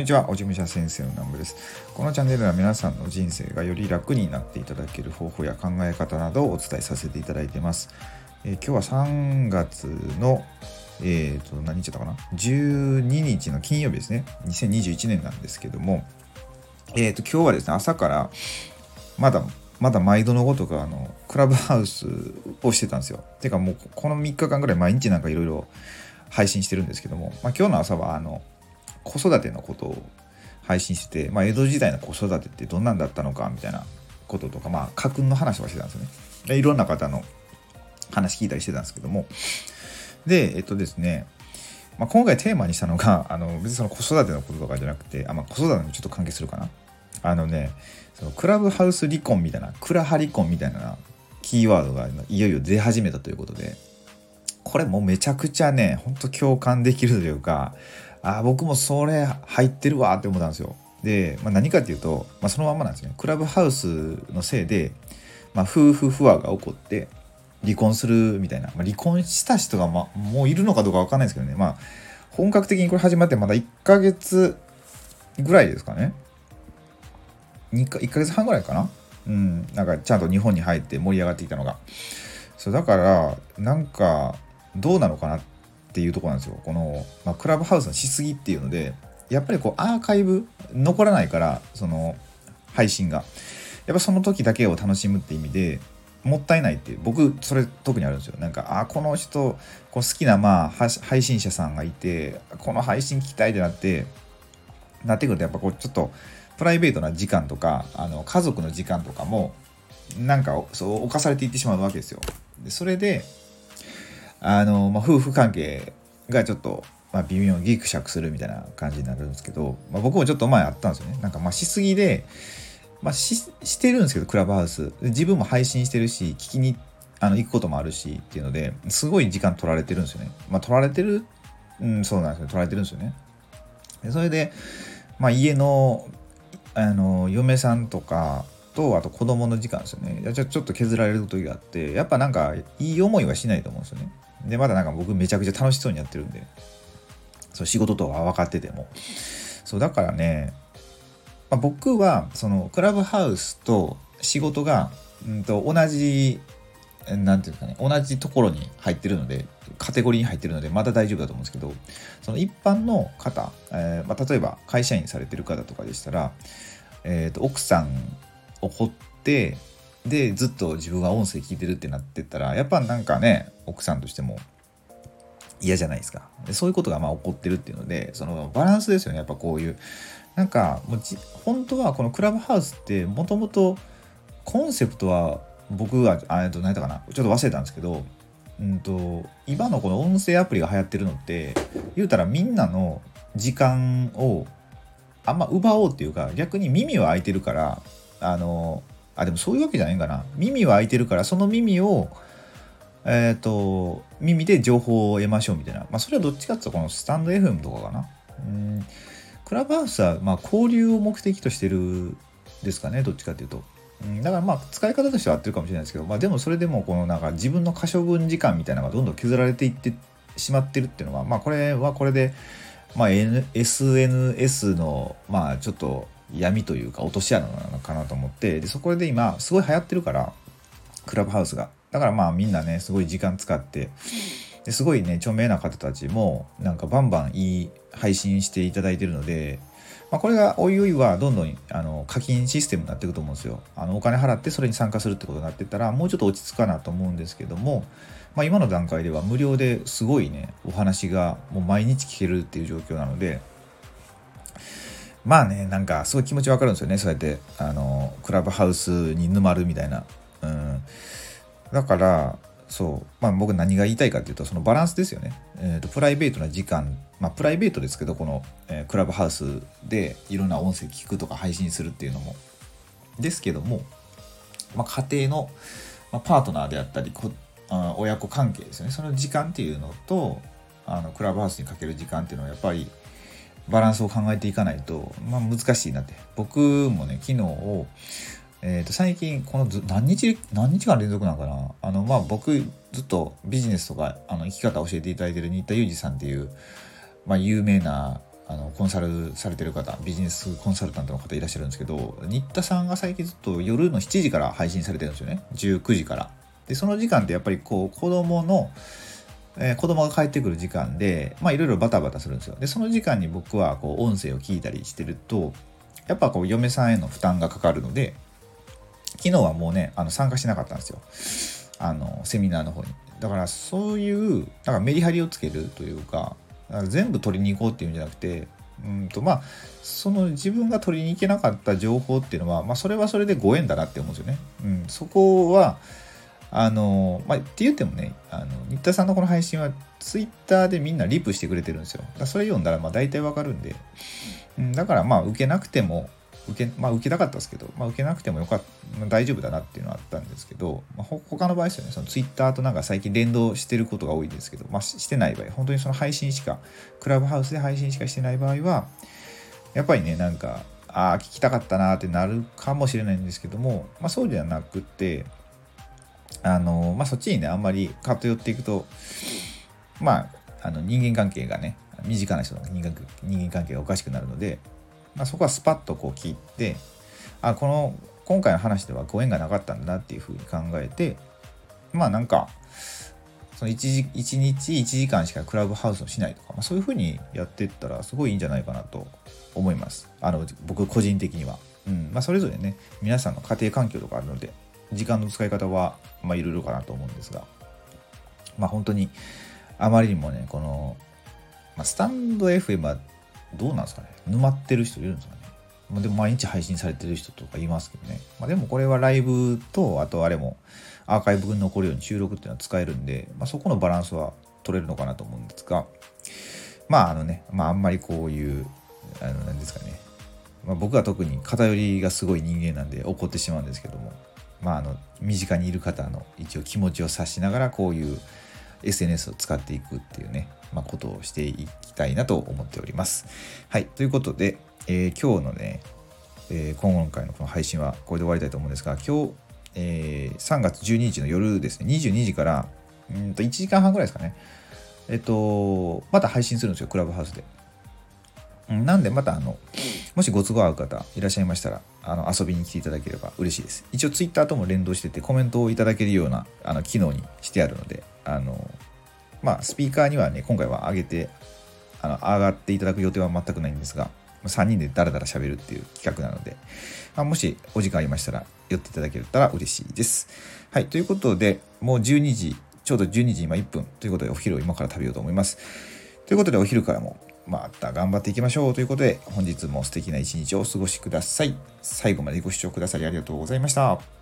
にちは、おじむしゃ先生の南部です。このチャンネルは皆さんの人生がより楽になっていただける方法や考え方などをお伝えさせていただいています。えー、今日は3月の、えーと、何日だったかな ?12 日の金曜日ですね。2021年なんですけども、えーと、今日はですね、朝からまだまだ毎度のごとくあのクラブハウスをしてたんですよ。てかもうこの3日間ぐらい毎日なんかいろいろ配信してるんですけども、まあ、今日の朝はあの子育てのことを配信してて、まあ、江戸時代の子育てってどんなんだったのかみたいなこととか、まあ、家訓の話はしてたんですよね。でいろんな方の話聞いたりしてたんですけども。で、えっとですね、まあ、今回テーマにしたのが、あの別にその子育てのこととかじゃなくて、あまあ、子育てにちょっと関係するかな。あのね、そのクラブハウス離婚みたいな、クラハ離婚みたいなキーワードがいよいよ出始めたということで、これもうめちゃくちゃね、ほんと共感できるというか、あ僕もそれ入ってるわって思ったんですよ。で、まあ、何かっていうと、まあ、そのまんまなんですね。クラブハウスのせいで、まあ、夫婦不和が起こって離婚するみたいな、まあ、離婚した人が、ま、もういるのかどうかわかんないですけどね、まあ、本格的にこれ始まってまだ1ヶ月ぐらいですかね。2か1ヶ月半ぐらいかな。うん、なんかちゃんと日本に入って盛り上がっていたのが。そうだからなんかどうなのかなっっていうとこなんですよ。この、まあ、クラブハウスのしすぎっていうのでやっぱりこうアーカイブ残らないからその配信が。やっぱその時だけを楽しむって意味でもったいないって僕それ特にあるんですよ。なんかあこの人こう好きなまあ配信者さんがいてこの配信聞きたいってなってなってくるとやっぱこうちょっとプライベートな時間とかあの家族の時間とかもなんかそう侵されていってしまうわけですよ。でそれであの、まあ、夫婦関係がちょっと、まあ、微妙にギクシャクするみたいな感じになるんですけど、まあ、僕もちょっと前あったんですよね。なんかまあしすぎで、まあし、してるんですけど、クラブハウス。自分も配信してるし、聞きにあの行くこともあるしっていうので、すごい時間取られてるんですよね。まあ、取られてる、うん、そうなんですよ。取られてるんですよね。でそれで、まあ、家の、あの、嫁さんとか、とあと子供の時間ですよねじゃちょっと削られる時があってやっぱなんかいい思いはしないと思うんですよねで、まだなんか僕めちゃくちゃ楽しそうにやってるんで、そう仕事とは分かってても。そう、だからね、まあ、僕はそのクラブハウスと仕事が、うんと同じ、なんていうんですかね、同じところに入ってるので、カテゴリーに入ってるので、まだ大丈夫だと思うんですけど、その一般の方、えー、まあ、例えば会社員されてる方とかでしたら、えーと奥さんを掘ってでずっと自分は音声聞いてるってなってったらやっぱなんかね奥さんとしても嫌じゃないですか。でそういうことがまあ起こってるっていうのでそのバランスですよね。やっぱこういうなんかもうじ本当はこのクラブハウスってもともとコンセプトは僕はあと何やったかなちょっと忘れたんですけどうんと今のこの音声アプリが流行ってるのって言うたらみんなの時間をあんま奪おうっていうか逆に耳は開いてるからあのあでもそういうわけじゃないかな。耳は開いてるからその耳をえっ、ー、と耳で情報を得ましょうみたいな。まあそれはどっちかっていうとこのスタンド FM とかかな。うん。クラブハウスはまあ交流を目的としてるですかねどっちかっていうと。だからまあ使い方としては合ってるかもしれないですけど、まあ、でもそれでもこのなんか自分の可処分時間みたいなのがどんどん削られていってしまってるっていうのはまあこれはこれでまあ、N、SNS のまあちょっと闇というか落とし穴なのかなと思ってでそこで今すごい流行ってるからクラブハウスが。だからまあみんなねすごい時間使ってですごいね著名な方たちもなんかバンバンいい配信していただいてるので、まあ、これがおいおいはどんどんあの課金システムになっていくと思うんですよ。あのお金払ってそれに参加するってことになってったらもうちょっと落ち着くかなと思うんですけども、まあ、今の段階では無料ですごいねお話がもう毎日聞けるっていう状況なのでまあね、なんかすごい気持ちわかるんですよね、そうやって、あの、クラブハウスに沼るみたいな。うん。だから、そう、まあ僕何が言いたいかっていうと、そのバランスですよね。えーと、プライベートな時間、まあプライベートですけど、この、えー、クラブハウスでいろんな音声聞くとか配信するっていうのも。ですけども、まあ家庭の、まあ、パートナーであったりこあ、親子関係ですよね。その時間っていうのと、あのクラブハウスにかける時間っていうのはやっぱりバランスを考えていかないと、まあ、難しいなって。僕もね、昨日を、えー、と最近、この何日、何日間連続なのかな？あの、まあ僕、ずっとビジネスとか、あの、生き方を教えていただいてる新田裕二さんっていう、まあ有名な、あのコンサルされてる方ビジネスコンサルタントの方いらっしゃるんですけど新田さんが最近ずっと夜の7時から配信されてるんですよね。19時から。でその時間ってやっぱりこう子供のえー、子供が帰ってくる時間で、まあいろいろバタバタするんですよ。で、その時間に僕はこう音声を聞いたりしてると、やっぱこう嫁さんへの負担がかかるので、昨日はもうね、あの参加しなかったんですよ。あの、セミナーの方に。だからそういう、だからメリハリをつけるというか、か全部取りに行こうっていうんじゃなくて、うんとまあ、その自分が取りに行けなかった情報っていうのは、まあ、それはそれでご縁だなって思うんですよね。うん、そこは、あの、まあ、って言ってもね、あの、新田さんのこの配信は、ツイッターでみんなリプしてくれてるんですよ。それ読んだら、ま、大体わかるんで、うん、だから、まあ、受けなくても、受け、まあ、受けたかったですけど、まあ、受けなくてもよかった、大丈夫だなっていうのはあったんですけど、まあ、他の場合ですよね、そのツイッターとなんか最近連動してることが多いですけど、まあ、してない場合、本当にその配信しか、クラブハウスで配信しかしてない場合は、やっぱりね、なんか、ああ、聞きたかったなってなるかもしれないんですけども、まあ、そうじゃなくて、あの、まあ、そっちにね、あんまり偏っていくと、まあ、あの人間関係がね、身近な人の人間人間関係がおかしくなるので、まあ、そこはスパッとこう聞いて、あ、この、今回の話ではご縁がなかったんだなっていうふうに考えて、まあなんか、その 1, 1日1時間しかクラブハウスをしないとか、まあ、そういうふうにやっていったらすごいいいんじゃないかなと思います。あの、僕個人的には。うん。まあそれぞれね、皆さんの家庭環境とかあるので、時間の使い方は、まあ、いろいろかなと思うんですが、まあ、本当に、あまりにもね、この、まあ、スタンド FM はどうなんですかね。沼ってる人いるんですかね。まあ、でも毎日配信されてる人とかいますけどね。まあ、でもこれはライブと、あとあれもアーカイブに残るように収録っていうのは使えるんで、まあ、そこのバランスは取れるのかなと思うんですが、まああのね、まああんまりこういう、あの、何ですかね、まあ、僕は特に偏りがすごい人間なんで怒ってしまうんですけども、まあ、あの身近にいる方の一応気持ちを察しながらこういう SNS を使っていくっていうね、まあ、ことをしていきたいなと思っております。はい。ということで、えー、今日のね、えー、今回のこの配信はこれで終わりたいと思うんですが、今日、えー、3月12日の夜ですね、22時からうんと1時間半ぐらいですかね、えっと、また配信するんですよ、クラブハウスで。なんでまたあの、もしご都合合う方いらっしゃいましたら、あの遊びに来ていただければ嬉しいです。一応 Twitter とも連動しててコメントをいただけるようなあの機能にしてあるので、あの、まあ、スピーカーにはね、今回は上げて、あの上がっていただく予定は全くないんですが、3人でダラダラ喋るっていう企画なので、まあ、もしお時間ありましたら寄っていただけたら嬉しいです。はい、ということで、もう12時、ちょうど12時今1分ということでお昼を今から食べようと思います。ということでお昼からもまた頑張っていきましょうということで、本日も素敵な一日をお過ごしください。最後までご視聴くださりありがとうございました。